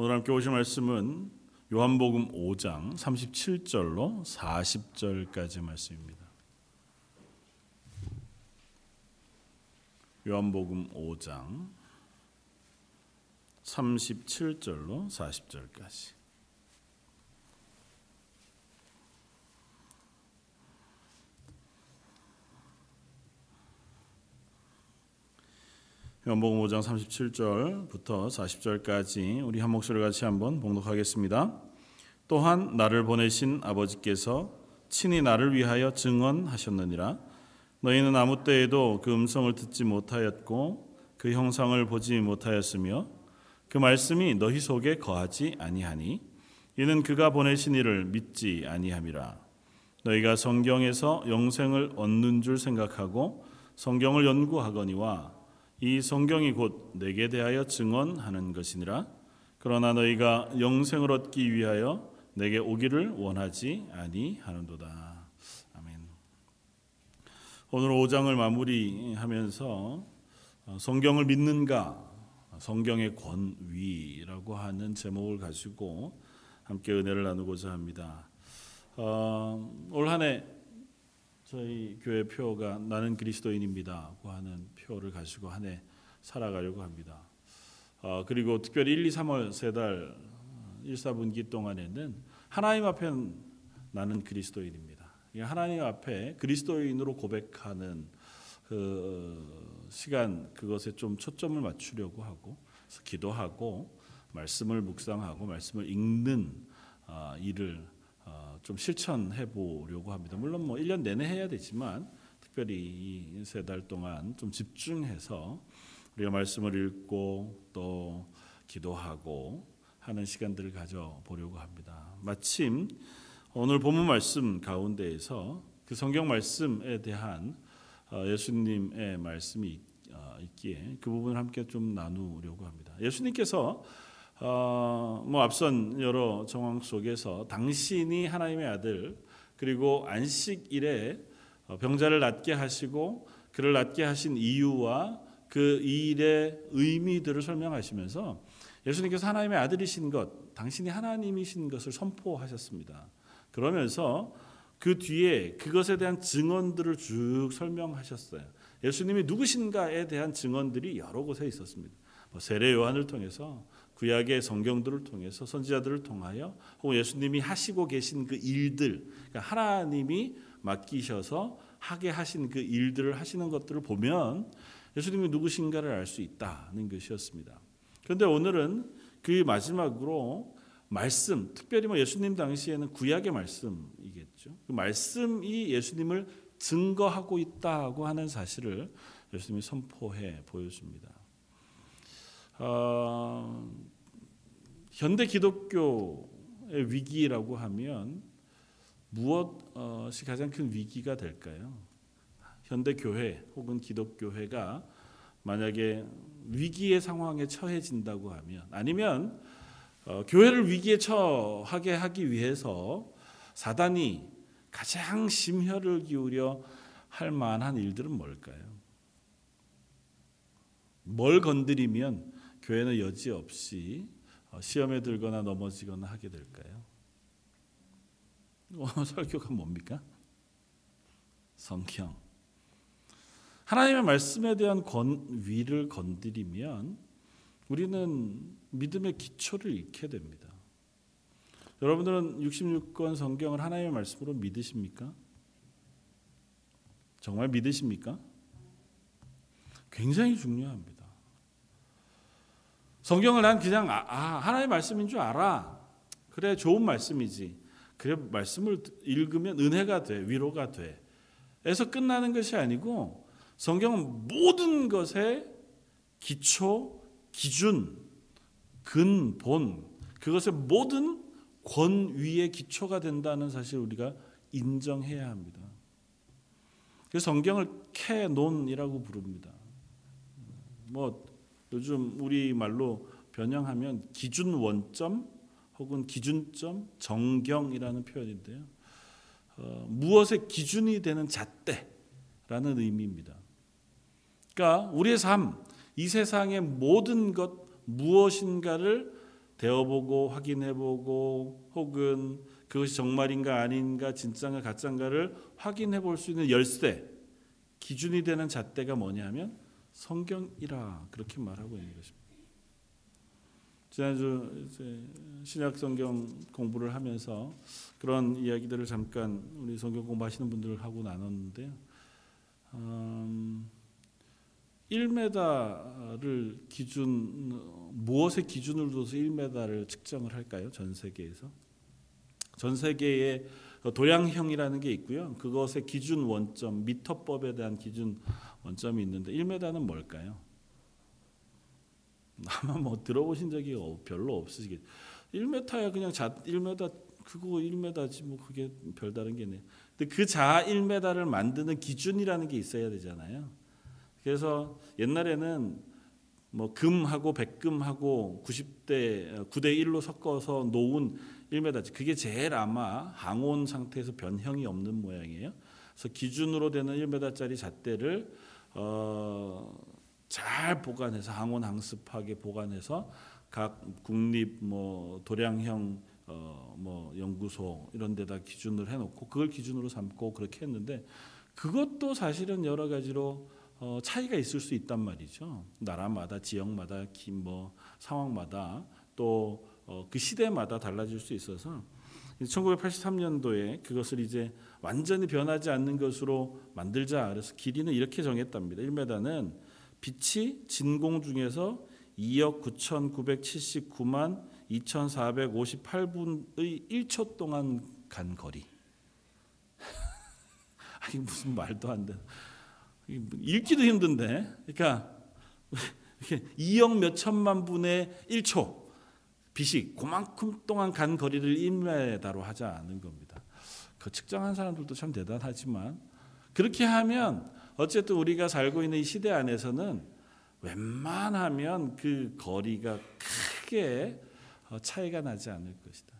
오늘 함께 오실 말씀은 요한복음 5장 37절로 40절까지 말씀입니다. 요한복음 5장 37절로 40절까지 요한복음 5장 37절부터 40절까지 우리 한 목소리 같이 한번 봉독하겠습니다. 또한 나를 보내신 아버지께서 친히 나를 위하여 증언하셨느니라 너희는 아무 때에도 그 음성을 듣지 못하였고 그 형상을 보지 못하였으며 그 말씀이 너희 속에 거하지 아니하니 이는 그가 보내신 이를 믿지 아니함이라 너희가 성경에서 영생을 얻는 줄 생각하고 성경을 연구하거니와 이 성경이 곧 내게 대하여 증언하는 것이니라. 그러나 너희가 영생을 얻기 위하여 내게 오기를 원하지 아니하는도다. 아멘. 오늘 5장을 마무리하면서 성경을 믿는가 성경의 권위라고 하는 제목을 가지고 함께 은혜를 나누고자 합니다. 어, 올 한해 저희 교회 표가 나는 그리스도인입니다고 하는 표를 가지고 한 해 살아가려고 합니다. 어, 그리고 특별히 1, 2, 3월 세 달 1, 4분기 동안에는 하나님 앞에 나는 그리스도인입니다. 하나님 앞에 그리스도인으로 고백하는 그 시간 그것에 좀 초점을 맞추려고 하고 기도하고 말씀을 묵상하고 말씀을 읽는 어, 일을 어, 좀 실천해 보려고 합니다. 물론 뭐 1년 내내 해야 되지만 특별히 이세달 동안 좀 집중해서 우리가 말씀을 읽고 또 기도하고 하는 시간들을 가져 보려고 합니다. 마침 오늘 본문 말씀 가운데에서 그 성경 말씀에 대한 어, 예수님의 말씀이 어, 있기에 그 부분을 함께 좀 나누려고 합니다. 예수님께서 어, 뭐 앞선 여러 정황 속에서 당신이 하나님의 아들 그리고 안식일에 어, 병자를 낫게 하시고 그를 낫게 하신 이유와 그 일의 의미들을 설명하시면서 예수님께서 하나님의 아들이신 것, 당신이 하나님이신 것을 선포하셨습니다. 그러면서 그 뒤에 그것에 대한 증언들을 쭉 설명하셨어요. 예수님이 누구신가에 대한 증언들이 여러 곳에 있었습니다. 뭐 세례 요한을 통해서 구약의 성경들을 통해서 선지자들을 통하여 혹은 예수님이 하시고 계신 그 일들, 그러니까 하나님이 맡기셔서 하게 하신 그 일들을 하시는 것들을 보면 예수님이 누구신가를 알 수 있다는 것이었습니다. 그런데 오늘은 그 마지막으로 말씀, 특별히 뭐 예수님 당시에는 구약의 말씀이겠죠. 그 말씀이 예수님을 증거하고 있다고 하는 사실을 예수님이 선포해 보여줍니다. 어, 현대 기독교의 위기라고 하면 무엇이 가장 큰 위기가 될까요? 현대 교회 혹은 기독교회가 만약에 위기의 상황에 처해진다고 하면 아니면 어, 교회를 위기에 처하게 하기 위해서 사단이 가장 심혈을 기울여 할 만한 일들은 뭘까요? 뭘 건드리면 교회는 여지없이 어, 시험에 들거나 넘어지거나 하게 될까요? 어, 설교가 뭡니까? 성경. 하나님의 말씀에 대한 권 위를 건드리면 우리는 믿음의 기초를 잃게 됩니다. 여러분들은 66권 성경을 하나님의 말씀으로 믿으십니까? 정말 믿으십니까? 굉장히 중요합니다. 성경을 난 그냥 아, 아, 하나의 말씀인 줄 알아. 그래 좋은 말씀이지. 그래 말씀을 읽으면 은혜가 돼, 위로가 돼. 에서 끝나는 것이 아니고 성경은 모든 것의 기초, 기준, 근본, 그것의 모든 권위의 기초가 된다는 사실 우리가 인정해야 합니다. 그 성경을 canon이라고 부릅니다. 뭐 요즘 우리 말로 변형하면 기준 원점 혹은 기준점 정경이라는 표현인데요. 어, 무엇의 기준이 되는 잣대라는 의미입니다. 그러니까 우리의 삶, 이 세상의 모든 것 무엇인가를 되어보고 확인해보고 혹은 그것이 정말인가 아닌가 진짜인가 가짜인가를 확인해 볼 수 있는 열쇠 기준이 되는 잣대가 뭐냐면 성경이라 그렇게 말하고 있는 것입니다. 지난주 신약 성경 공부를 하면서 그런 이야기들을 잠깐 우리 성경 공부하시는 분들하고 나눴는데요. 음, 1m를 기준 무엇의 기준을 둬서 1m를 측정을 할까요? 전 세계에서 전 세계에 도량형이라는 게 있고요. 그것의 기준 원점 미터법에 대한 기준 원점이 있는데 1m는 뭘까요? 아마 뭐 들어보신 적이 별로 없으시겠. 1m야 그냥 자 1m 그거 1m지 뭐 그게 별다른 게 네. 근데 그자 1m를 만드는 기준이라는 게 있어야 되잖아요. 그래서 옛날에는 뭐 금하고 백금하고 90대 9대 1로 섞어서 놓은 1m지. 그게 제일 아마 항온 상태에서 변형이 없는 모양이에요. 그래서 기준으로 되는 1m짜리 잣대를 어, 잘 보관해서 항온 항습하게 보관해서 각 국립 뭐 도량형 어, 뭐 연구소 이런 데다 기준을 해놓고 그걸 기준으로 삼고 그렇게 했는데 그것도 사실은 여러 가지로 어, 차이가 있을 수 있단 말이죠. 나라마다 지역마다 뭐 상황마다 또그 어, 시대마다 달라질 수 있어서 1983년도에 그것을 이제 완전히 변하지 않는 것으로 만들자. 그래서 길이는 이렇게 정했답니다. 1m는 빛이 진공 중에서 2억 9,979만 2,458분의 1초 동안 간 거리. 아니 무슨 말도 안 돼. 읽기도 힘든데. 그러니까 2억 몇 천만 분의 1초 빛이 그만큼 동안 간 거리를 1m로 하지 않은 겁니다. 그 측정한 사람들도 참 대단하지만 그렇게 하면 어쨌든 우리가 살고 있는 이 시대 안에서는 웬만하면 그 거리가 크게 어, 차이가 나지 않을 것이다.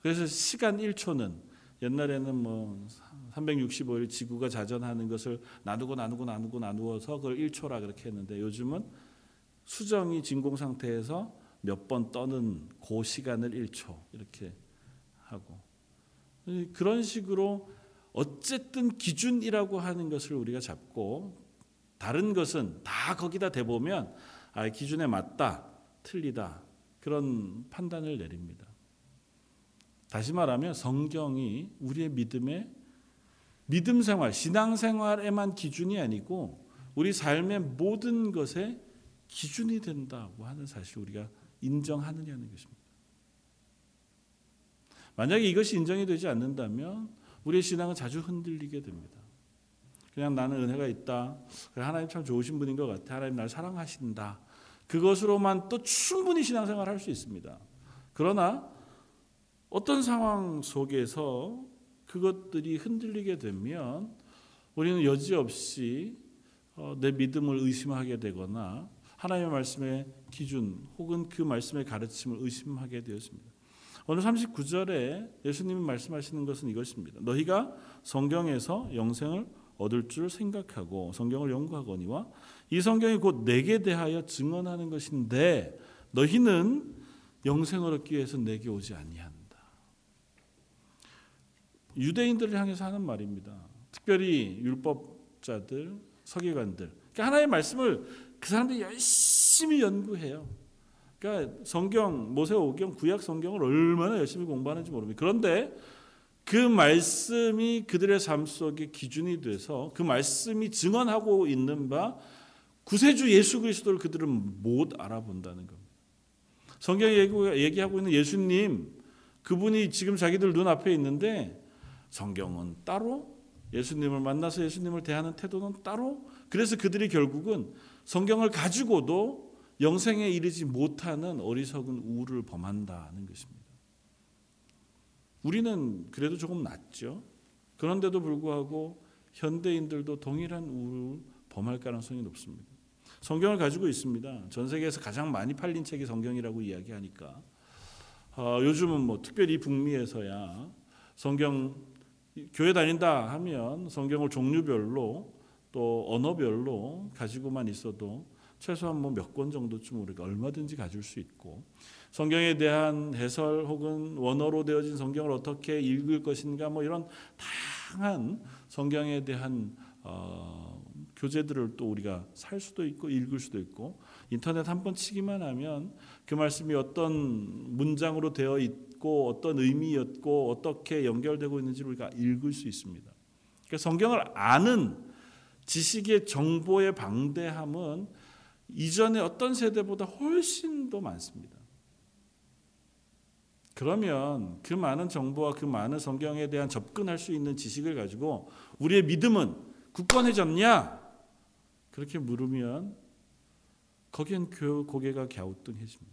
그래서 시간 1초는 옛날에는 뭐 365일 지구가 자전하는 것을 나누고 나누고 나누고 나누어서 그걸 1초라 그렇게 했는데 요즘은 수정이 진공 상태에서 몇 번 떠는 그 시간을 1초 이렇게 하고 그런 식으로 어쨌든 기준이라고 하는 것을 우리가 잡고 다른 것은 다 거기다 대보면 아, 기준에 맞다, 틀리다 그런 판단을 내립니다. 다시 말하면 성경이 우리의 믿음의 믿음 생활, 신앙 생활에만 기준이 아니고 우리 삶의 모든 것에 기준이 된다고 하는 사실 우리가 인정하느냐는 것입니다. 만약에 이것이 인정이 되지 않는다면 우리의 신앙은 자주 흔들리게 됩니다. 그냥 나는 은혜가 있다. 하나님 참 좋으신 분인 것 같아. 하나님 날 사랑하신다. 그것으로만 또 충분히 신앙생활 할수 있습니다. 그러나 어떤 상황 속에서 그것들이 흔들리게 되면 우리는 여지없이 어, 내 믿음을 의심하게 되거나 하나님의 말씀의 기준 혹은 그 말씀의 가르침을 의심하게 되었습니다. 오늘 39절에 예수님이 말씀하시는 것은 이것입니다. 너희가 성경에서 영생을 얻을 줄 생각하고 성경을 연구하거니와 이 성경이 곧 내게 대하여 증언하는 것인데 너희는 영생을 얻기 위해서 내게 오지 아니한다. 유대인들을 향해서 하는 말입니다. 특별히 율법자들, 서기관들. 그러니까 하나의 말씀을 그 사람들이 열심히 연구해요. 그러니까 성경, 모세오경, 구약 성경을 얼마나 열심히 공부하는지 모릅니다. 그런데 그 말씀이 그들의 삶 속에 기준이 돼서 그 말씀이 증언하고 있는 바 구세주 예수 그리스도를 그들은 못 알아본다는 겁니다. 성경이 얘기하고 있는 예수님, 그분이 지금 자기들 눈앞에 있는데 성경은 따로 예수님을 만나서 예수님을 대하는 태도는 따로 그래서 그들이 결국은 성경을 가지고도 영생에 이르지 못하는 어리석은 우를 범한다는 것입니다. 우리는 그래도 조금 낫죠. 그런데도 불구하고 현대인들도 동일한 우를 범할 가능성이 높습니다. 성경을 가지고 있습니다. 전 세계에서 가장 많이 팔린 책이 성경이라고 이야기하니까 어, 요즘은 뭐 특별히 북미에서야 성경 교회 다닌다 하면 성경을 종류별로 또 언어별로 가지고만 있어도 최소한 뭐 몇 권 정도쯤 우리가 얼마든지 가질 수 있고 성경에 대한 해설 혹은 원어로 되어진 성경을 어떻게 읽을 것인가 뭐 이런 다양한 성경에 대한 어, 교재들을 또 우리가 살 수도 있고 읽을 수도 있고 인터넷 한 번 치기만 하면 그 말씀이 어떤 문장으로 되어 있고 어떤 의미였고 어떻게 연결되고 있는지 우리가 읽을 수 있습니다. 그러니까 성경을 아는 지식의 정보의 방대함은 이전의 어떤 세대보다 훨씬 더 많습니다. 그러면 그 많은 정보와 그 많은 성경에 대한 접근할 수 있는 지식을 가지고 우리의 믿음은 굳건해졌냐? 그렇게 물으면 거기엔 고개가 갸우뚱해집니다.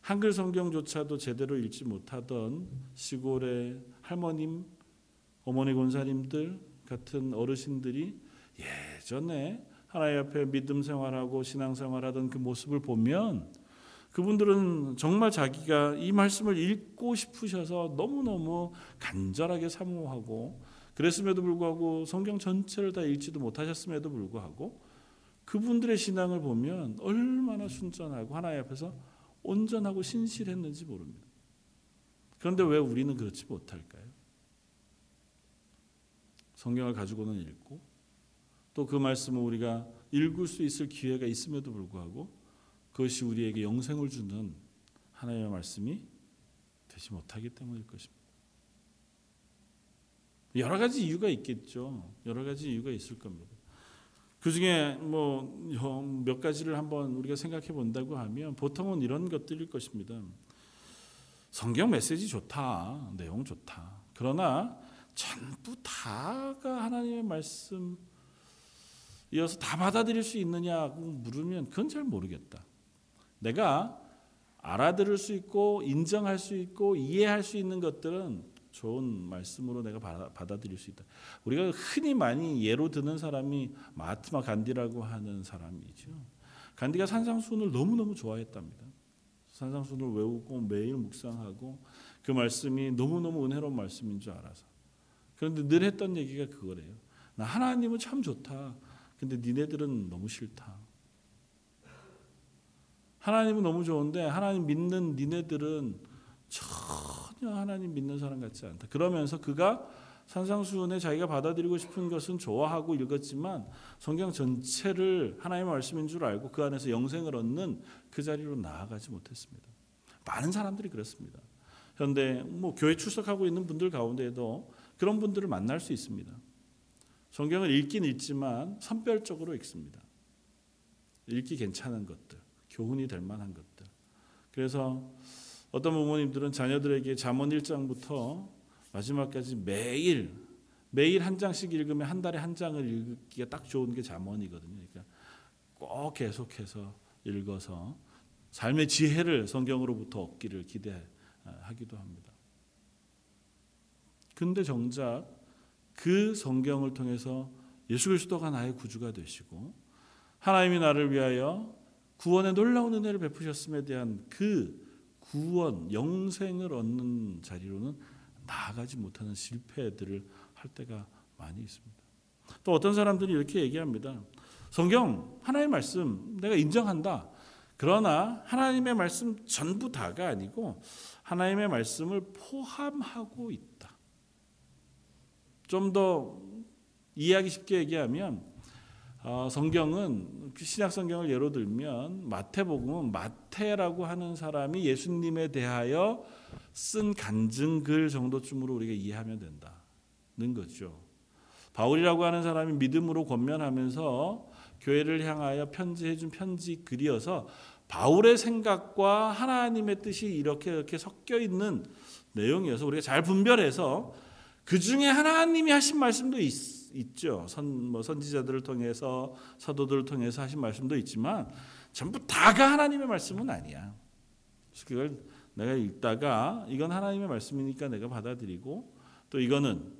한글 성경조차도 제대로 읽지 못하던 시골의 할머님, 어머니 권사님들 같은 어르신들이 예전에 하나님 앞에 믿음 생활하고 신앙 생활하던 그 모습을 보면 그분들은 정말 자기가 이 말씀을 읽고 싶으셔서 너무너무 간절하게 사모하고 그랬음에도 불구하고 성경 전체를 다 읽지도 못하셨음에도 불구하고 그분들의 신앙을 보면 얼마나 순전하고 하나님 앞에서 온전하고 신실했는지 모릅니다. 그런데 왜 우리는 그렇지 못할까요? 성경을 가지고는 읽고 또 그 말씀을 우리가 읽을 수 있을 기회가 있음에도 불구하고 그것이 우리에게 영생을 주는 하나님의 말씀이 되지 못하기 때문일 것입니다. 여러 가지 이유가 있겠죠. 여러 가지 이유가 있을 겁니다. 그 중에 뭐 몇 가지를 한번 우리가 생각해 본다고 하면 보통은 이런 것들일 것입니다. 성경 메시지 좋다. 내용 좋다. 그러나 전부 다가 하나님의 말씀 이어서 다 받아들일 수 있느냐고 물으면 그건 잘 모르겠다. 내가 알아들을 수 있고 인정할 수 있고 이해할 수 있는 것들은 좋은 말씀으로 내가 받아 들일 수 있다. 우리가 흔히 많이 예로 드는 사람이 마하트마 간디라고 하는 사람이죠. 간디가 산상수훈을 너무너무 좋아했답니다. 산상수훈을 외우고 매일 묵상하고 그 말씀이 너무너무 은혜로운 말씀인 줄 알아서. 그런데 늘 했던 얘기가 그거래요. 나 하나님은 참 좋다. 근데 니네들은 너무 싫다. 하나님은 너무 좋은데 하나님 믿는 니네들은 전혀 하나님 믿는 사람 같지 않다. 그러면서 그가 산상수훈에 자기가 받아들이고 싶은 것은 좋아하고 읽었지만 성경 전체를 하나님의 말씀인 줄 알고 그 안에서 영생을 얻는 그 자리로 나아가지 못했습니다. 많은 사람들이 그렇습니다. 현대 뭐 교회 출석하고 있는 분들 가운데에도 그런 분들을 만날 수 있습니다. 성경을 읽긴 읽지만 선별적으로 읽습니다. 읽기 괜찮은 것들, 교훈이 될 만한 것들. 그래서 어떤 부모님들은 자녀들에게 잠언 1장부터 마지막까지 매일 매일 한 장씩 읽으면 한 달에 한 장을 읽기가 딱 좋은 게 잠언이거든요. 그러니까 꼭 계속해서 읽어서 삶의 지혜를 성경으로부터 얻기를 기대하기도 합니다. 근데 정작 그 성경을 통해서 예수 그리스도가 나의 구주가 되시고 하나님이 나를 위하여 구원의 놀라운 은혜를 베푸셨음에 대한 그 구원, 영생을 얻는 자리로는 나아가지 못하는 실패들을 할 때가 많이 있습니다. 또 어떤 사람들이 이렇게 얘기합니다. 성경 하나님의 말씀 내가 인정한다. 그러나 하나님의 말씀 전부 다가 아니고 하나님의 말씀을 포함하고 있다. 좀 더 이해하기 쉽게 얘기하면 어, 성경은 그 신약 성경을 예로 들면 마태복음은 마태라고 하는 사람이 예수님에 대하여 쓴 간증글 정도쯤으로 우리가 이해하면 된다는 거죠. 바울이라고 하는 사람이 믿음으로 권면하면서 교회를 향하여 편지해 준 편지 글이어서 바울의 생각과 하나님의 뜻이 이렇게 이렇게 섞여 있는 내용이어서 우리가 잘 분별해서 그 중에 하나님이 하신 말씀도 있, 있죠. 선, 뭐 선지자들을 통해서 사도들을 통해서 하신 말씀도 있지만 전부 다가 하나님의 말씀은 아니야. 그걸 내가 읽다가 이건 하나님의 말씀이니까 내가 받아들이고 또 이거는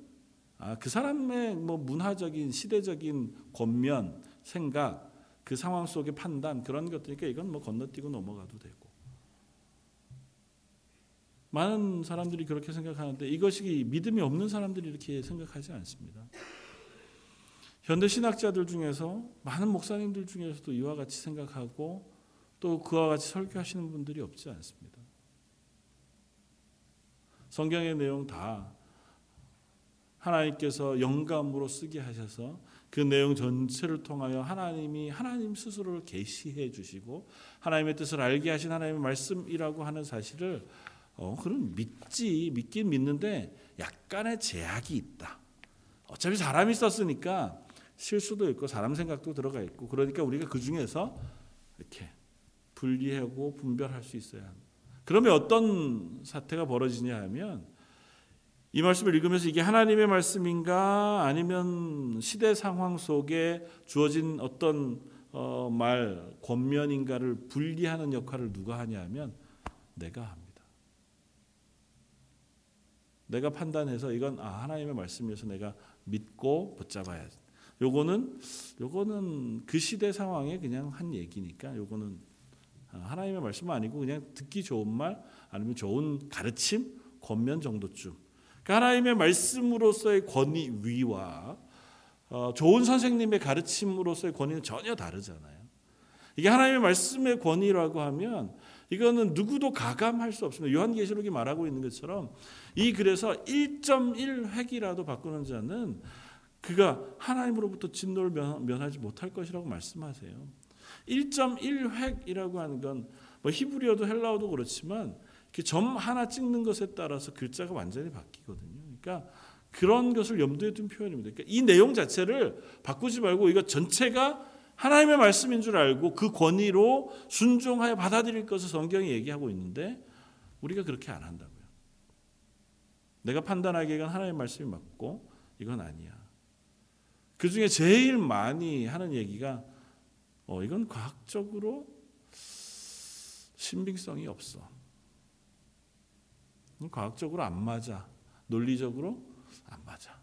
아, 그 사람의 뭐 문화적인 시대적인 권면 생각 그 상황 속의 판단 그런 것들이니까 이건 뭐 건너뛰고 넘어가도 되고 많은 사람들이 그렇게 생각하는데 이것이 믿음이 없는 사람들이 이렇게 생각하지 않습니다. 현대 신학자들 중에서 많은 목사님들 중에서도 이와 같이 생각하고 또 그와 같이 설교하시는 분들이 없지 않습니다. 성경의 내용 다 하나님께서 영감으로 쓰게 하셔서 그 내용 전체를 통하여 하나님이 하나님 스스로를 계시해 주시고 하나님의 뜻을 알게 하신 하나님의 말씀이라고 하는 사실을 어, 그럼 믿지 믿긴 믿는데 약간의 제약이 있다. 어차피 사람이 썼으니까 실수도 있고 사람 생각도 들어가 있고 그러니까 우리가 그 중에서 이렇게 분리하고 분별할 수 있어야 합니다. 그러면 어떤 사태가 벌어지냐 하면 이 말씀을 읽으면서 이게 하나님의 말씀인가 아니면 시대 상황 속에 주어진 어떤 어, 말 권면인가를 분리하는 역할을 누가 하냐면 내가 합니다. 내가 판단해서 이건 아, 하나님의 말씀이어서 내가 믿고 붙잡아야 요거는 요거는 그 시대 상황에 그냥 한 얘기니까 요거는 하나님의 말씀 아니고 그냥 듣기 좋은 말 아니면 좋은 가르침 권면 정도쯤. 그러니까 하나님의 말씀으로서의 권위와 어, 좋은 선생님의 가르침으로서의 권위는 전혀 다르잖아요. 이게 하나님의 말씀의 권위라고 하면 이거는 누구도 가감할 수 없습니다. 요한계시록이 말하고 있는 것처럼 이 글에서 1.1 획이라도 바꾸는 자는 그가 하나님으로부터 진노를 면하지 못할 것이라고 말씀하세요. 1.1 획이라고 하는 건 뭐 히브리어도 헬라어도 그렇지만 점 하나 찍는 것에 따라서 글자가 완전히 바뀌거든요. 그러니까 그런 것을 염두에 둔 표현입니다. 그러니까 이 내용 자체를 바꾸지 말고 이거 전체가 하나님의 말씀인 줄 알고 그 권위로 순종하여 받아들일 것을 성경이 얘기하고 있는데 우리가 그렇게 안 한다고요. 내가 판단하기에는 하나님의 말씀이 맞고 이건 아니야. 그 중에 제일 많이 하는 얘기가 어, 이건 과학적으로 신빙성이 없어. 과학적으로 안 맞아. 논리적으로 안 맞아.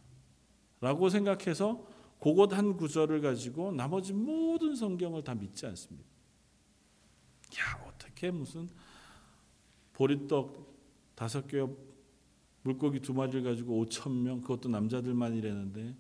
라고 생각해서 그것 한 구절을 가지고 나머지 모든 성경을 다 믿지 않습니다. 야, 어떻게 무슨 보리떡 다섯 개 물고기 두 마리를 가지고 5천 명 그것도 남자들만 이랬는데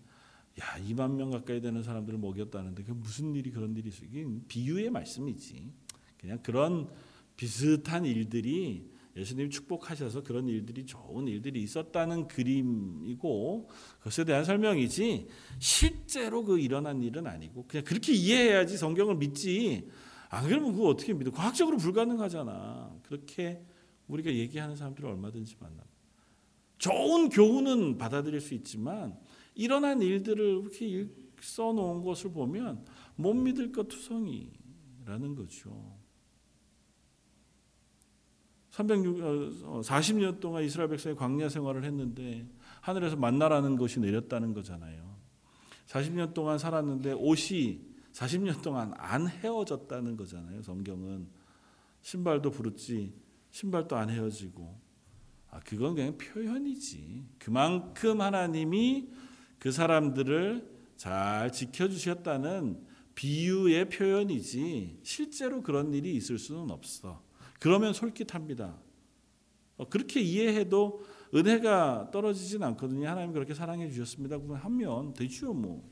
야, 2만 명 가까이 되는 사람들을 먹였다는데 그 무슨 일이 그런 일이 있어? 비유의 말씀이지. 그냥 그런 비슷한 일들이 예수님 축복하셔서 그런 일들이 좋은 일들이 있었다는 그림이고 그것에 대한 설명이지 실제로 그 일어난 일은 아니고 그냥 그렇게 이해해야지 성경을 믿지. 안 그러면 그거 어떻게 믿어? 과학적으로 불가능하잖아. 그렇게 우리가 얘기하는 사람들을 얼마든지 만나 좋은 교훈은 받아들일 수 있지만 일어난 일들을 이렇게 써놓은 것을 보면 못 믿을 것 투성이라는 거죠. 340년 어, 동안 이스라엘 백성이 광야 생활을 했는데 하늘에서 만나라는 것이 내렸다는 거잖아요. 40년 동안 살았는데 옷이 40년 동안 안 헤어졌다는 거잖아요. 성경은 신발도 부르지 신발도 안 헤어지고 아 그건 그냥 표현이지. 그만큼 하나님이 그 사람들을 잘 지켜주셨다는 비유의 표현이지 실제로 그런 일이 있을 수는 없어. 그러면 솔깃합니다. 어, 그렇게 이해해도 은혜가 떨어지진 않거든요. 하나님 그렇게 사랑해 주셨습니다. 그러면 하면 되죠, 뭐.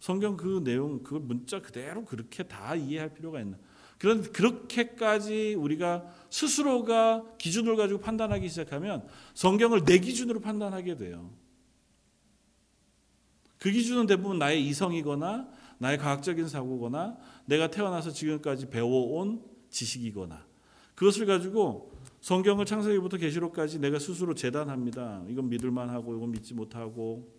성경 그 내용, 그 문자 그대로 그렇게 다 이해할 필요가 있나. 그런 그렇게까지 우리가 스스로가 기준을 가지고 판단하기 시작하면 성경을 내 기준으로 판단하게 돼요. 그 기준은 대부분 나의 이성이거나 나의 과학적인 사고거나 내가 태어나서 지금까지 배워온 지식이거나 그것을 가지고 성경을 창세기부터 계시록까지 내가 스스로 재단합니다. 이건 믿을 만 하고 이건 믿지 못하고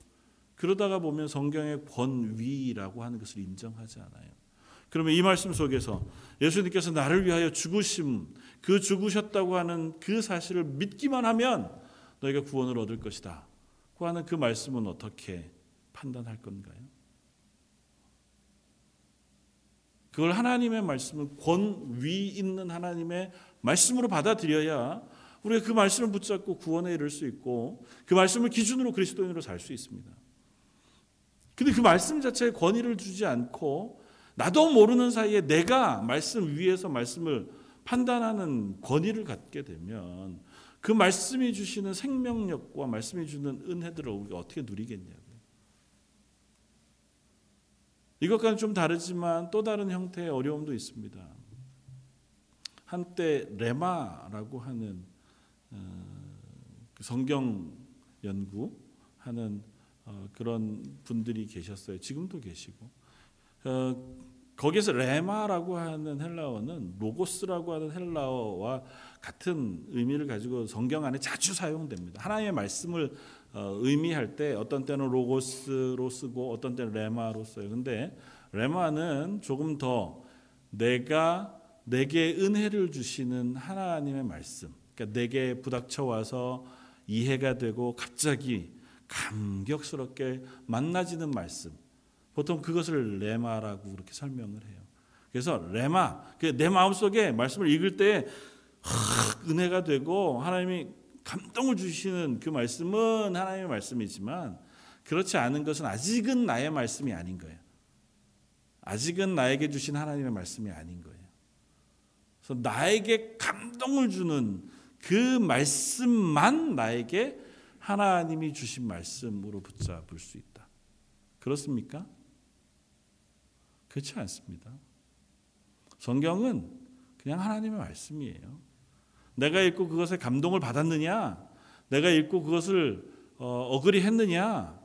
그러다가 보면 성경의 권위라고 하는 것을 인정하지 않아요. 그러면 이 말씀 속에서 예수님께서 나를 위하여 죽으심, 그 죽으셨다고 하는 그 사실을 믿기만 하면 너희가 구원을 얻을 것이다. 그 하는 그 말씀은 어떻게 판단할 건가요? 그걸 하나님의 말씀을 권위 있는 하나님의 말씀으로 받아들여야 우리가 그 말씀을 붙잡고 구원에 이를 수 있고 그 말씀을 기준으로 그리스도인으로 살 수 있습니다. 근데 그 말씀 자체에 권위를 주지 않고 나도 모르는 사이에 내가 말씀 위에서 말씀을 판단하는 권위를 갖게 되면 그 말씀이 주시는 생명력과 말씀이 주는 은혜들을 우리가 어떻게 누리겠냐고. 이것과는 좀 다르지만 또 다른 형태의 어려움도 있습니다. 한때 레마라고 하는 어, 그 성경 연구하는 어, 그런 분들이 계셨어요. 지금도 계시고 어, 거기에서 레마라고 하는 헬라어는 로고스라고 하는 헬라어와 같은 의미를 가지고 성경 안에 자주 사용됩니다. 하나님의 말씀을 의미할 때 어떤 때는 로고스로 쓰고 어떤 때는 레마로 써요. 근데 레마는 조금 더 내가 내게 은혜를 주시는 하나님의 말씀. 그러니까 내게 부닥쳐 와서 이해가 되고 갑자기 감격스럽게 만나지는 말씀. 보통 그것을 레마라고 그렇게 설명을 해요. 그래서 레마, 그내 마음속에 말씀을 읽을 때 은혜가 되고 하나님이 감동을 주시는 그 말씀은 하나님의 말씀이지만 그렇지 않은 것은 아직은 나의 말씀이 아닌 거예요. 아직은 나에게 주신 하나님의 말씀이 아닌 거예요. 그래서 나에게 감동을 주는 그 말씀만 나에게 하나님이 주신 말씀으로 붙잡을 수 있다. 그렇습니까? 그렇지 않습니다. 성경은 그냥 하나님의 말씀이에요. 내가 읽고 그것에 감동을 받았느냐, 내가 읽고 그것을 어, 그리 했느냐,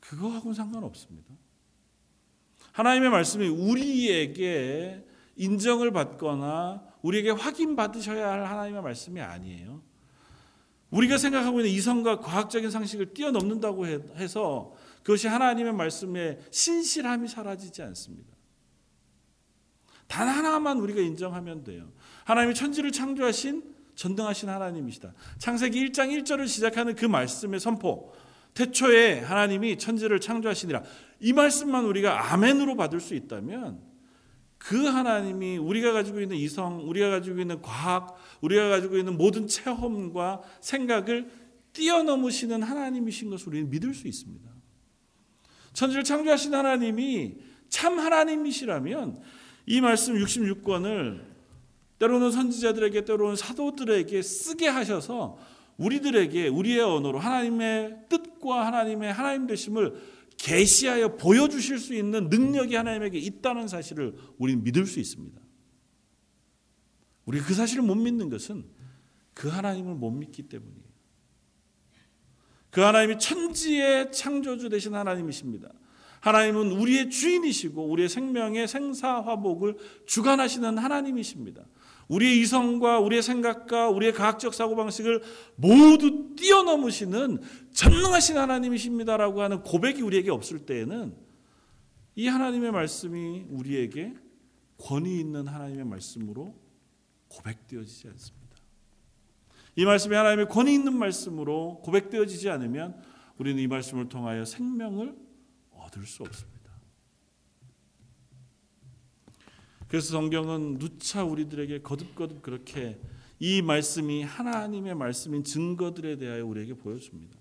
그거하고는 상관없습니다. 하나님의 말씀이 우리에게 인정을 받거나 우리에게 확인받으셔야 할 하나님의 말씀이 아니에요. 우리가 생각하고 있는 이성과 과학적인 상식을 뛰어넘는다고 해서 그것이 하나님의 말씀의 신실함이 사라지지 않습니다. 단 하나만 우리가 인정하면 돼요. 하나님이 천지를 창조하신 전등하신 하나님이시다. 창세기 1장 1절을 시작하는 그 말씀의 선포. 태초에 하나님이 천지를 창조하시니라. 이 말씀만 우리가 아멘으로 받을 수 있다면 그 하나님이 우리가 가지고 있는 이성, 우리가 가지고 있는 과학, 우리가 가지고 있는 모든 체험과 생각을 뛰어넘으시는 하나님이신 것을 우리는 믿을 수 있습니다. 천지를 창조하신 하나님이 참 하나님이시라면 이 말씀 66권을 때로는 선지자들에게 때로는 사도들에게 쓰게 하셔서 우리들에게 우리의 언어로 하나님의 뜻과 하나님의 하나님 되심을 계시하여 보여주실 수 있는 능력이 하나님에게 있다는 사실을 우리는 믿을 수 있습니다. 우리가 그 사실을 못 믿는 것은 그 하나님을 못 믿기 때문이에요. 그 하나님이 천지의 창조주 되신 하나님이십니다. 하나님은 우리의 주인이시고 우리의 생명의 생사화복을 주관하시는 하나님이십니다. 우리의 이성과 우리의 생각과 우리의 과학적 사고방식을 모두 뛰어넘으시는 전능하신 하나님이십니다라고 하는 고백이 우리에게 없을 때에는 이 하나님의 말씀이 우리에게 권위 있는 하나님의 말씀으로 고백되어지지 않습니다. 이 말씀이 하나님의 권위 있는 말씀으로 고백되어지지 않으면 우리는 이 말씀을 통하여 생명을 얻을 수 없습니다. 그래서 성경은 누차 우리들에게 거듭거듭 그렇게 이 말씀이 하나님의 말씀인 증거들에 대하여 우리에게 보여줍니다.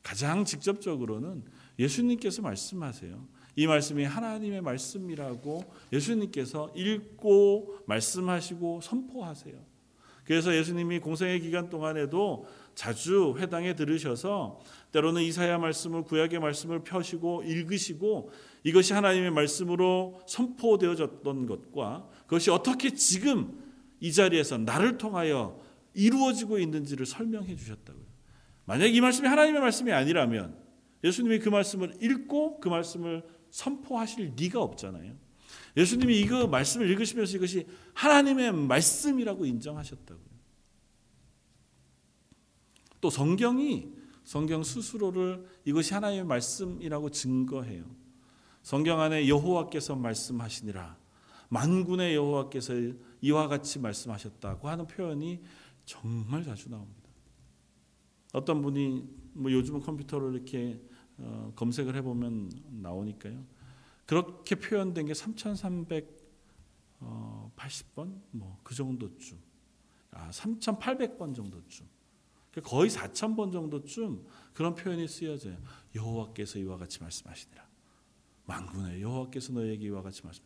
가장 직접적으로는 예수님께서 말씀하세요. 이 말씀이 하나님의 말씀이라고 예수님께서 읽고 말씀하시고 선포하세요. 그래서 예수님이 공생의 기간 동안에도 자주 회당에 들으셔서 때로는 이사야 말씀을 구약의 말씀을 펴시고 읽으시고 이것이 하나님의 말씀으로 선포되어졌던 것과 그것이 어떻게 지금 이 자리에서 나를 통하여 이루어지고 있는지를 설명해 주셨다고요. 만약 이 말씀이 하나님의 말씀이 아니라면 예수님이 그 말씀을 읽고 그 말씀을 선포하실 리가 없잖아요. 예수님이 이거 말씀을 읽으시면서 이것이 하나님의 말씀이라고 인정하셨다고요. 또 성경이 성경 스스로를 이것이 하나님의 말씀이라고 증거해요. 성경 안에 여호와께서 말씀하시니라 만군의 여호와께서 이와 같이 말씀하셨다고 하는 표현이 정말 자주 나옵니다. 어떤 분이 뭐 요즘은 컴퓨터로 이렇게 어, 검색을 해보면 나오니까요. 그렇게 표현된 게 3,380번 뭐 그 정도쯤, 아 3,800번 정도쯤. 거의 4천 번 정도쯤 그런 표현이 쓰여져요. 여호와께서 이와 같이 말씀하시니라. 만군의 여호와께서 너에게 이와 같이 말씀.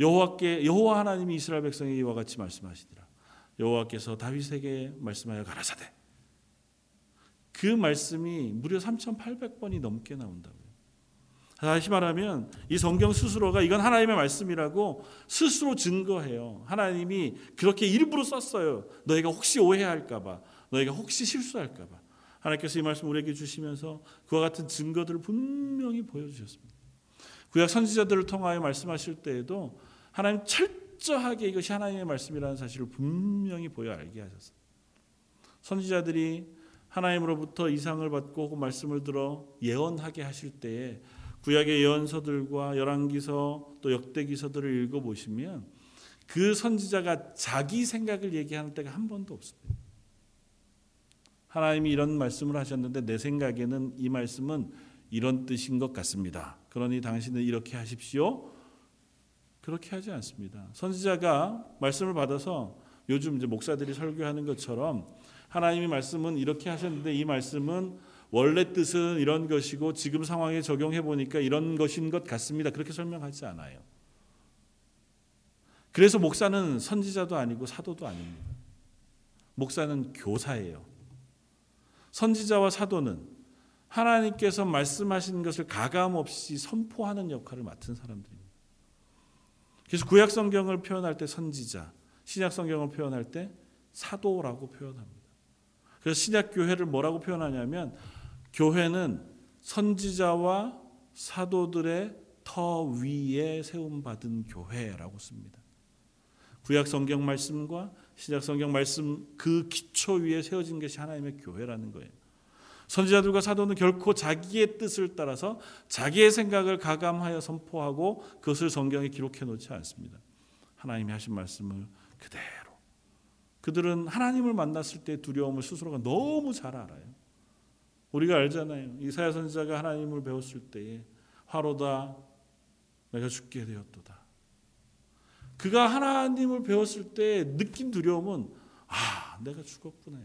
여호와께 여호와 하나님이 이스라엘 백성에게 이와 같이 말씀하시니라. 여호와께서 다윗에게 말씀하여 가라사대. 그 말씀이 무려 3,800번이 넘게 나온다고요. 다시 말하면 이 성경 스스로가 이건 하나님의 말씀이라고 스스로 증거해요. 하나님이 그렇게 일부러 썼어요. 너희가 혹시 오해할까봐, 너희가 혹시 실수할까봐. 하나님께서 이 말씀 우리에게 주시면서 그와 같은 증거들을 분명히 보여주셨습니다. 구약 선지자들을 통하여 말씀하실 때에도 하나님 철저하게 이것이 하나님의 말씀이라는 사실을 분명히 보여 알게 하셨어요. 선지자들이 하나님으로부터 이상을 받고 혹은 말씀을 들어 예언하게 하실 때에 구약의 예언서들과 열왕기서 또 역대기서들을 읽어 보시면 그 선지자가 자기 생각을 얘기하는 때가 한 번도 없습니다. 하나님이 이런 말씀을 하셨는데 내 생각에는 이 말씀은 이런 뜻인 것 같습니다. 그러니 당신은 이렇게 하십시오. 그렇게 하지 않습니다. 선지자가 말씀을 받아서 요즘 이제 목사들이 설교하는 것처럼 하나님이 말씀은 이렇게 하셨는데 이 말씀은 원래 뜻은 이런 것이고 지금 상황에 적용해 보니까 이런 것인 것 같습니다. 그렇게 설명하지 않아요. 그래서 목사는 선지자도 아니고 사도도 아닙니다. 목사는 교사예요. 선지자와 사도는 하나님께서 말씀하신 것을 가감 없이 선포하는 역할을 맡은 사람들입니다. 그래서 구약 성경을 표현할 때 선지자, 신약 성경을 표현할 때 사도라고 표현합니다. 그래서 신약 교회를 뭐라고 표현하냐면 교회는 선지자와 사도들의 터 위에 세움 받은 교회라고 씁니다. 구약 성경 말씀과 신약 성경 말씀 그 기초 위에 세워진 것이 하나님의 교회라는 거예요. 선지자들과 사도는 결코 자기의 뜻을 따라서 자기의 생각을 가감하여 선포하고 그것을 성경에 기록해 놓지 않습니다. 하나님이 하신 말씀을 그대로. 그들은 하나님을 만났을 때 두려움을 스스로가 너무 잘 알아요. 우리가 알잖아요. 이사야 선지자가 하나님을 배웠을 때에 화로다 내가 죽게 되었도다. 그가 하나님을 배웠을 때 느낀 두려움은 아, 내가 죽었구나.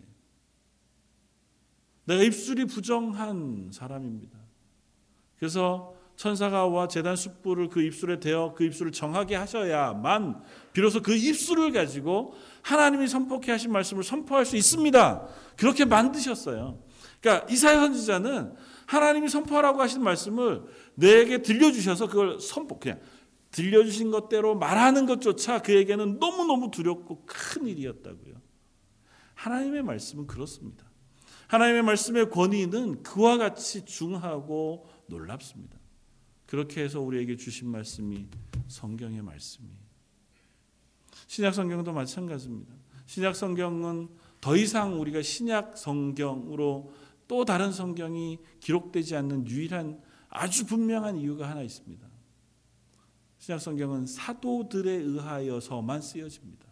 내가 입술이 부정한 사람입니다. 그래서 천사가 와 재단 숯불을 그 입술에 대어 그 입술을 정하게 하셔야만 비로소 그 입술을 가지고 하나님이 선포케 하신 말씀을 선포할 수 있습니다. 그렇게 만드셨어요. 그러니까 이사야 선지자는 하나님이 선포하라고 하신 말씀을 내게 들려주셔서 그걸 선포 그냥 들려주신 것대로 말하는 것조차 그에게는 너무너무 두렵고 큰 일이었다고요. 하나님의 말씀은 그렇습니다. 하나님의 말씀의 권위는 그와 같이 중하고 놀랍습니다. 그렇게 해서 우리에게 주신 말씀이 성경의 말씀이에요. 신약 성경도 마찬가지입니다. 신약 성경은 더 이상 우리가 신약 성경으로 또 다른 성경이 기록되지 않는 유일한 아주 분명한 이유가 하나 있습니다. 신약 성경은 사도들에 의하여서만 쓰여집니다.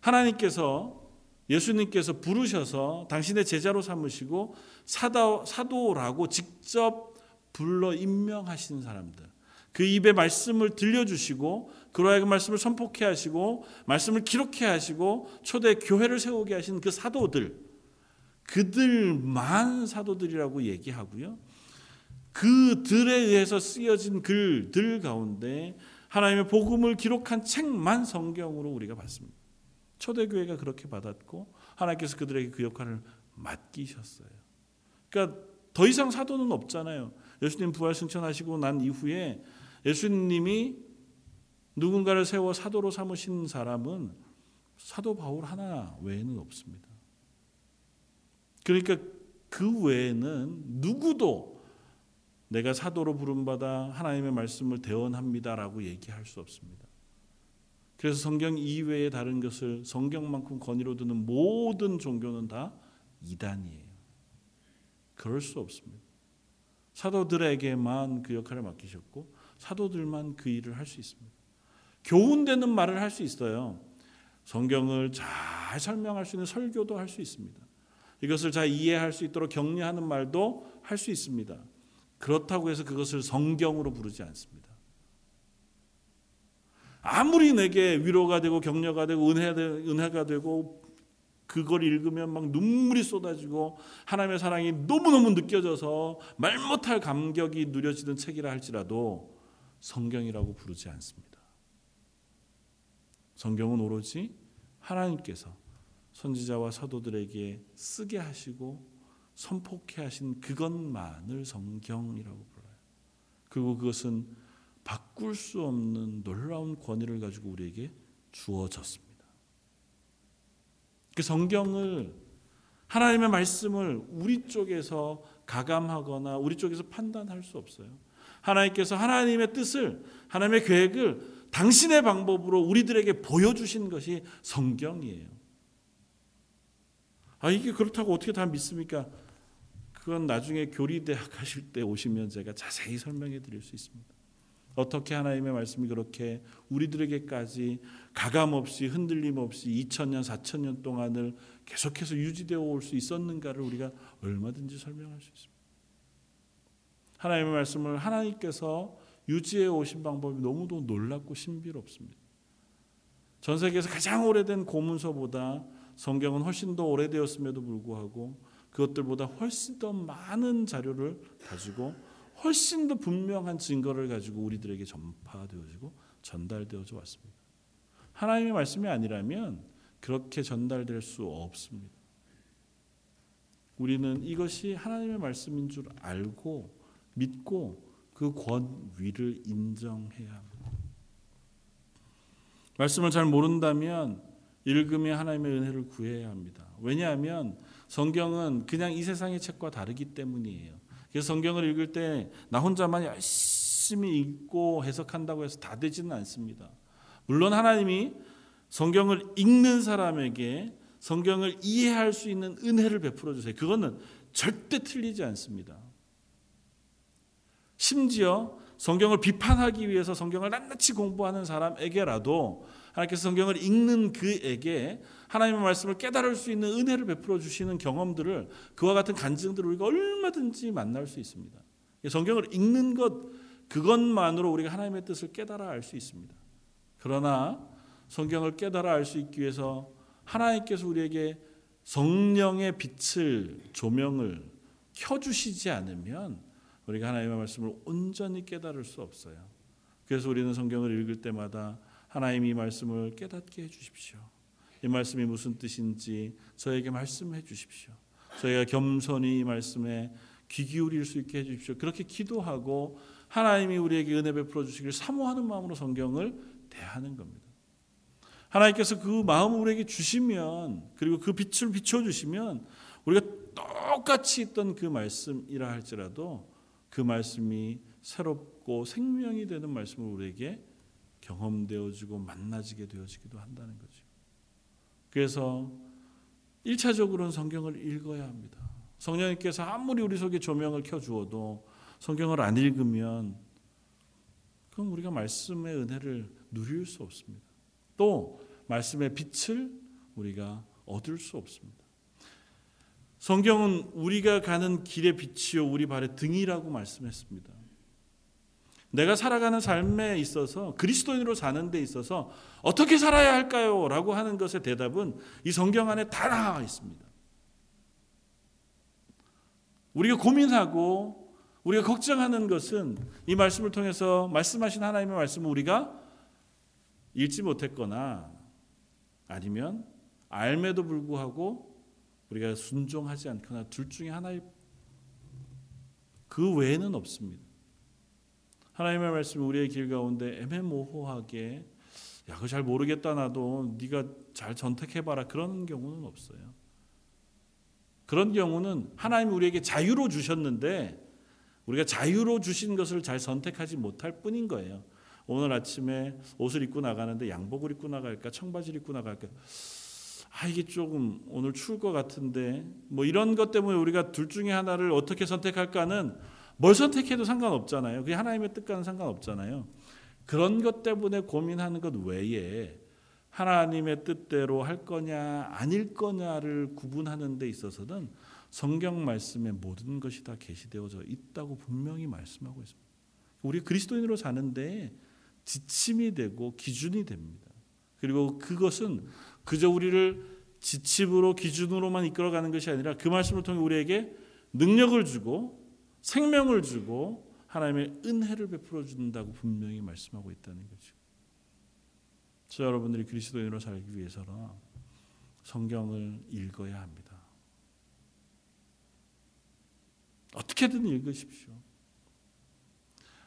하나님께서 예수님께서 부르셔서 당신의 제자로 삼으시고 사도, 사도라고 직접 불러 임명하신 사람들. 그 입에 말씀을 들려주시고 하 말씀을 선포케 하시고 말씀을 기록해 하시고 초대 교회를 세우게 하신 그 사도들 그들만 사도들이라고 얘기하고요. 그들에 의해서 쓰여진 글들 가운데 하나님의 복음을 기록한 책만 성경으로 우리가 봤습니다. 초대교회가 그렇게 받았고 하나님께서 그들에게 그 역할을 맡기셨어요. 그러니까 더 이상 사도는 없잖아요. 예수님 부활 승천하시고 난 이후에 예수님이 누군가를 세워 사도로 삼으신 사람은 사도 바울 하나 외에는 없습니다. 그러니까 그 외에는 누구도 내가 사도로 부름받아 하나님의 말씀을 대언합니다라고 얘기할 수 없습니다. 그래서 성경 이외의 다른 것을 성경만큼 권위로 두는 모든 종교는 다 이단이에요. 그럴 수 없습니다. 사도들에게만 그 역할을 맡기셨고 사도들만 그 일을 할 수 있습니다. 교훈되는 말을 할 수 있어요. 성경을 잘 설명할 수 있는 설교도 할 수 있습니다. 이것을 잘 이해할 수 있도록 격려하는 말도 할 수 있습니다. 그렇다고 해서 그것을 성경으로 부르지 않습니다. 아무리 내게 위로가 되고 격려가 되고 은혜가 되고 그걸 읽으면 막 눈물이 쏟아지고 하나님의 사랑이 너무너무 느껴져서 말 못할 감격이 누려지는 책이라 할지라도 성경이라고 부르지 않습니다. 성경은 오로지 하나님께서 선지자와 사도들에게 쓰게 하시고 선포케 하신 그것만을 성경이라고 불러요. 그리고 그것은 바꿀 수 없는 놀라운 권위를 가지고 우리에게 주어졌습니다. 그 성경을 하나님의 말씀을 우리 쪽에서 가감하거나 우리 쪽에서 판단할 수 없어요. 하나님께서 하나님의 뜻을 하나님의 계획을 당신의 방법으로 우리들에게 보여주신 것이 성경이에요. 아 이게 그렇다고 어떻게 다 믿습니까? 그건 나중에 교리대학 하실 때 오시면 제가 자세히 설명해 드릴 수 있습니다. 어떻게 하나님의 말씀이 그렇게 우리들에게까지 가감 없이 흔들림 없이 2000년, 4000년 동안을 계속해서 유지되어 올 수 있었는가를 우리가 얼마든지 설명할 수 있습니다. 하나님의 말씀을 하나님께서 유지해 오신 방법이 너무도 놀랍고 신비롭습니다. 전 세계에서 가장 오래된 고문서보다 성경은 훨씬 더 오래되었음에도 불구하고 그것들보다 훨씬 더 많은 자료를 가지고 훨씬 더 분명한 증거를 가지고 우리들에게 전파되어지고 전달되어져 왔습니다. 하나님의 말씀이 아니라면 그렇게 전달될 수 없습니다. 우리는 이것이 하나님의 말씀인 줄 알고 믿고 그 권위를 인정해야 합니다. 말씀을 잘 모른다면 읽으며 하나님의 은혜를 구해야 합니다. 왜냐하면 성경은 그냥 이 세상의 책과 다르기 때문이에요. 그래서 성경을 읽을 때 나 혼자만 열심히 읽고 해석한다고 해서 다 되지는 않습니다. 물론 하나님이 성경을 읽는 사람에게 성경을 이해할 수 있는 은혜를 베풀어 주세요. 그거는 절대 틀리지 않습니다. 심지어 성경을 비판하기 위해서 성경을 낱낱이 공부하는 사람에게라도 하나님께서 성경을 읽는 그에게 하나님의 말씀을 깨달을 수 있는 은혜를 베풀어 주시는 경험들을 그와 같은 간증들을 우리가 얼마든지 만날 수 있습니다. 성경을 읽는 것 그것만으로 우리가 하나님의 뜻을 깨달아 알 수 있습니다. 그러나 성경을 깨달아 알 수 있기 위해서 하나님께서 우리에게 성령의 빛을 조명을 켜 주시지 않으면 우리가 하나님의 말씀을 온전히 깨달을 수 없어요. 그래서 우리는 성경을 읽을 때마다 하나님 이 말씀을 깨닫게 해 주십시오. 이 말씀이 무슨 뜻인지 저에게 말씀해 주십시오. 저희가 겸손히 이 말씀에 귀 기울일 수 있게 해 주십시오. 그렇게 기도하고 하나님이 우리에게 은혜 베풀어 주시기를 사모하는 마음으로 성경을 대하는 겁니다. 하나님께서 그 마음을 우리에게 주시면 그리고 그 빛을 비춰 주시면 우리가 똑같이 있던 그 말씀이라 할지라도 그 말씀이 새롭고 생명이 되는 말씀을 우리에게 경험되어지고 만나지게 되어지기도 한다는 거죠. 그래서 1차적으로는 성경을 읽어야 합니다. 성령님께서 아무리 우리 속에 조명을 켜 주어도 성경을 안 읽으면 그럼 우리가 말씀의 은혜를 누릴 수 없습니다. 또 말씀의 빛을 우리가 얻을 수 없습니다. 성경은 우리가 가는 길의 빛이요 우리 발의 등이라고 말씀했습니다. 내가 살아가는 삶에 있어서 그리스도인으로 사는 데 있어서 어떻게 살아야 할까요? 라고 하는 것의 대답은 이 성경 안에 다 나와 있습니다. 우리가 고민하고 우리가 걱정하는 것은 이 말씀을 통해서 말씀하신 하나님의 말씀을 우리가 읽지 못했거나 아니면 알매도 불구하고 우리가 순종하지 않거나 둘 중에 하나의 그 외에는 없습니다. 하나님의 말씀이 우리의 길 가운데 애매모호하게 야, 그거 잘 모르겠다 나도 네가 잘 선택해 봐라 그런 경우는 없어요. 그런 경우는 하나님이 우리에게 자유로 주셨는데 우리가 자유로 주신 것을 잘 선택하지 못할 뿐인 거예요. 오늘 아침에 옷을 입고 나가는데 양복을 입고 나갈까 청바지를 입고 나갈까 아 이게 조금 오늘 추울 것 같은데 뭐 이런 것 때문에 우리가 둘 중에 하나를 어떻게 선택할까는 뭘 선택해도 상관없잖아요. 그게 하나님의 뜻과는 상관없잖아요. 그런 것 때문에 고민하는 것 외에 하나님의 뜻대로 할 거냐 아닐 거냐를 구분하는 데 있어서는 성경 말씀에 모든 것이 다 계시되어져 있다고 분명히 말씀하고 있습니다. 우리 그리스도인으로 사는데 지침이 되고 기준이 됩니다. 그리고 그것은 그저 우리를 지침으로 기준으로만 이끌어가는 것이 아니라 그 말씀을 통해 우리에게 능력을 주고 생명을 주고 하나님의 은혜를 베풀어 준다고 분명히 말씀하고 있다는 거죠. 저 여러분들이 그리스도인으로 살기 위해서는 성경을 읽어야 합니다. 어떻게든 읽으십시오.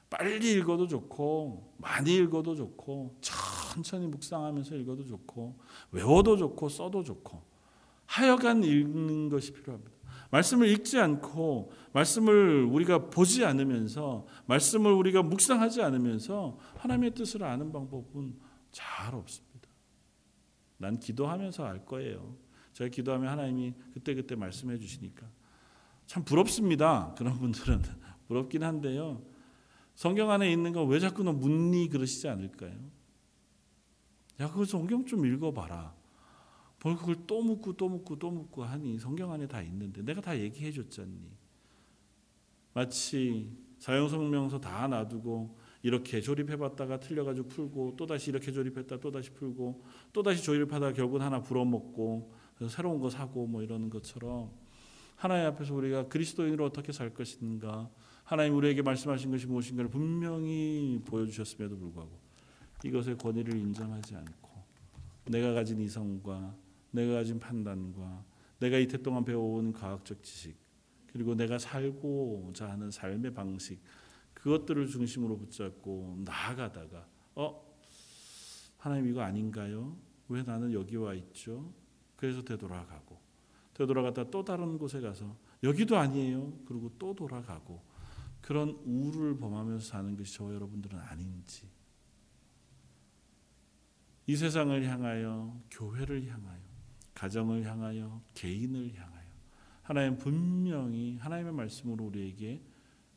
빨리 읽어도 좋고 많이 읽어도 좋고 천천히 묵상하면서 읽어도 좋고 외워도 좋고 써도 좋고 하여간 읽는 것이 필요합니다. 말씀을 읽지 않고 말씀을 우리가 보지 않으면서 말씀을 우리가 묵상하지 않으면서 하나님의 뜻을 아는 방법은 잘 없습니다. 난 기도하면서 알 거예요. 제가 기도하면 하나님이 그때그때 말씀해 주시니까 참 부럽습니다. 그런 분들은 부럽긴 한데요. 성경 안에 있는 거 왜 자꾸 너 묻니 그러시지 않을까요? 야, 그 성경 좀 읽어봐라. 뭘 그걸 또 묻고 또 묻고 또 묻고 하니 성경 안에 다 있는데 내가 다 얘기해 줬잖니. 마치 사형성명서 다 놔두고 이렇게 조립해봤다가 틀려가지고 풀고 또 다시 이렇게 조립했다 또 다시 풀고 또 다시 조립하다 결국은 하나 불어먹고 새로운 거 사고 뭐 이러는 것처럼 하나님 앞에서 우리가 그리스도인으로 어떻게 살 것인가 하나님 우리에게 말씀하신 것이 무엇인가를 분명히 보여주셨음에도 불구하고 이것의 권위를 인정하지 않고 내가 가진 이성과 내가 가진 판단과 내가 이태 동안 배워온 과학적 지식 그리고 내가 살고자 하는 삶의 방식 그것들을 중심으로 붙잡고 나아가다가 어 하나님 이거 아닌가요? 왜 나는 여기 와 있죠? 그래서 되돌아가고 되돌아갔다 또 다른 곳에 가서 여기도 아니에요. 그리고 또 돌아가고 그런 우를 범하면서 사는 것이 저 여러분들은 아닌지 이 세상을 향하여 교회를 향하여 가정을 향하여 개인을 향하여 하나님 분명히 하나님의 말씀으로 우리에게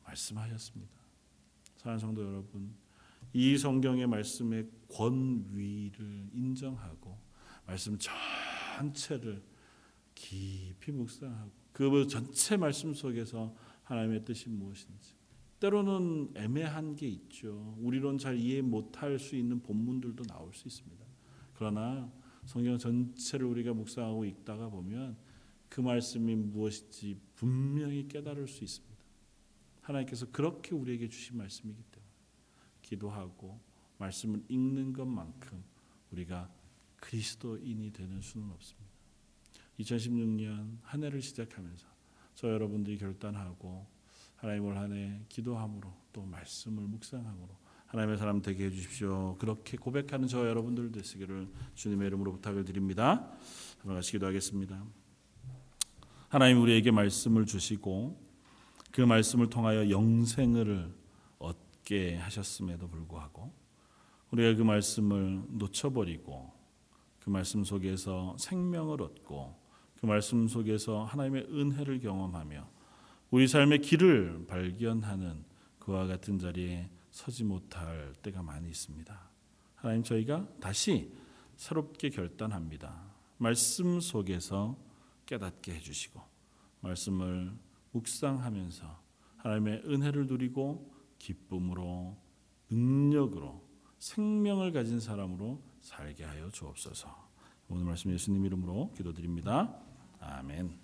말씀하셨습니다. 사랑하는 성도 여러분, 이 성경의 말씀의 권위를 인정하고 말씀 전체를 깊이 묵상하고 그 전체 말씀 속에서 하나님의 뜻이 무엇인지 때로는 애매한 게 있죠. 우리론 잘 이해 못할 수 있는 본문들도 나올 수 있습니다. 그러나 성경 전체를 우리가 묵상하고 읽다가 보면 그 말씀이 무엇인지 분명히 깨달을 수 있습니다. 하나님께서 그렇게 우리에게 주신 말씀이기 때문에 기도하고 말씀을 읽는 것만큼 우리가 그리스도인이 되는 수는 없습니다. 2016년 한 해를 시작하면서 저 여러분들이 결단하고 하나님을 한해 기도함으로 또 말씀을 묵상함으로 하나님의 사람 되게 해주십시오. 그렇게 고백하는 저 여러분들 되시기를 주님의 이름으로 부탁을 드립니다. 한번 같이 기도하겠습니다. 하나님 우리에게 말씀을 주시고 그 말씀을 통하여 영생을 얻게 하셨음에도 불구하고 우리가 그 말씀을 놓쳐버리고 그 말씀 속에서 생명을 얻고 그 말씀 속에서 하나님의 은혜를 경험하며 우리 삶의 길을 발견하는 그와 같은 자리에 서지 못할 때가 많이 있습니다. 하나님 저희가 다시 새롭게 결단합니다. 말씀 속에서 깨닫게 해주시고 말씀을 묵상하면서 하나님의 은혜를 누리고 기쁨으로 능력으로 생명을 가진 사람으로 살게 하여 주옵소서. 오늘 말씀 예수님 이름으로 기도드립니다. 아멘.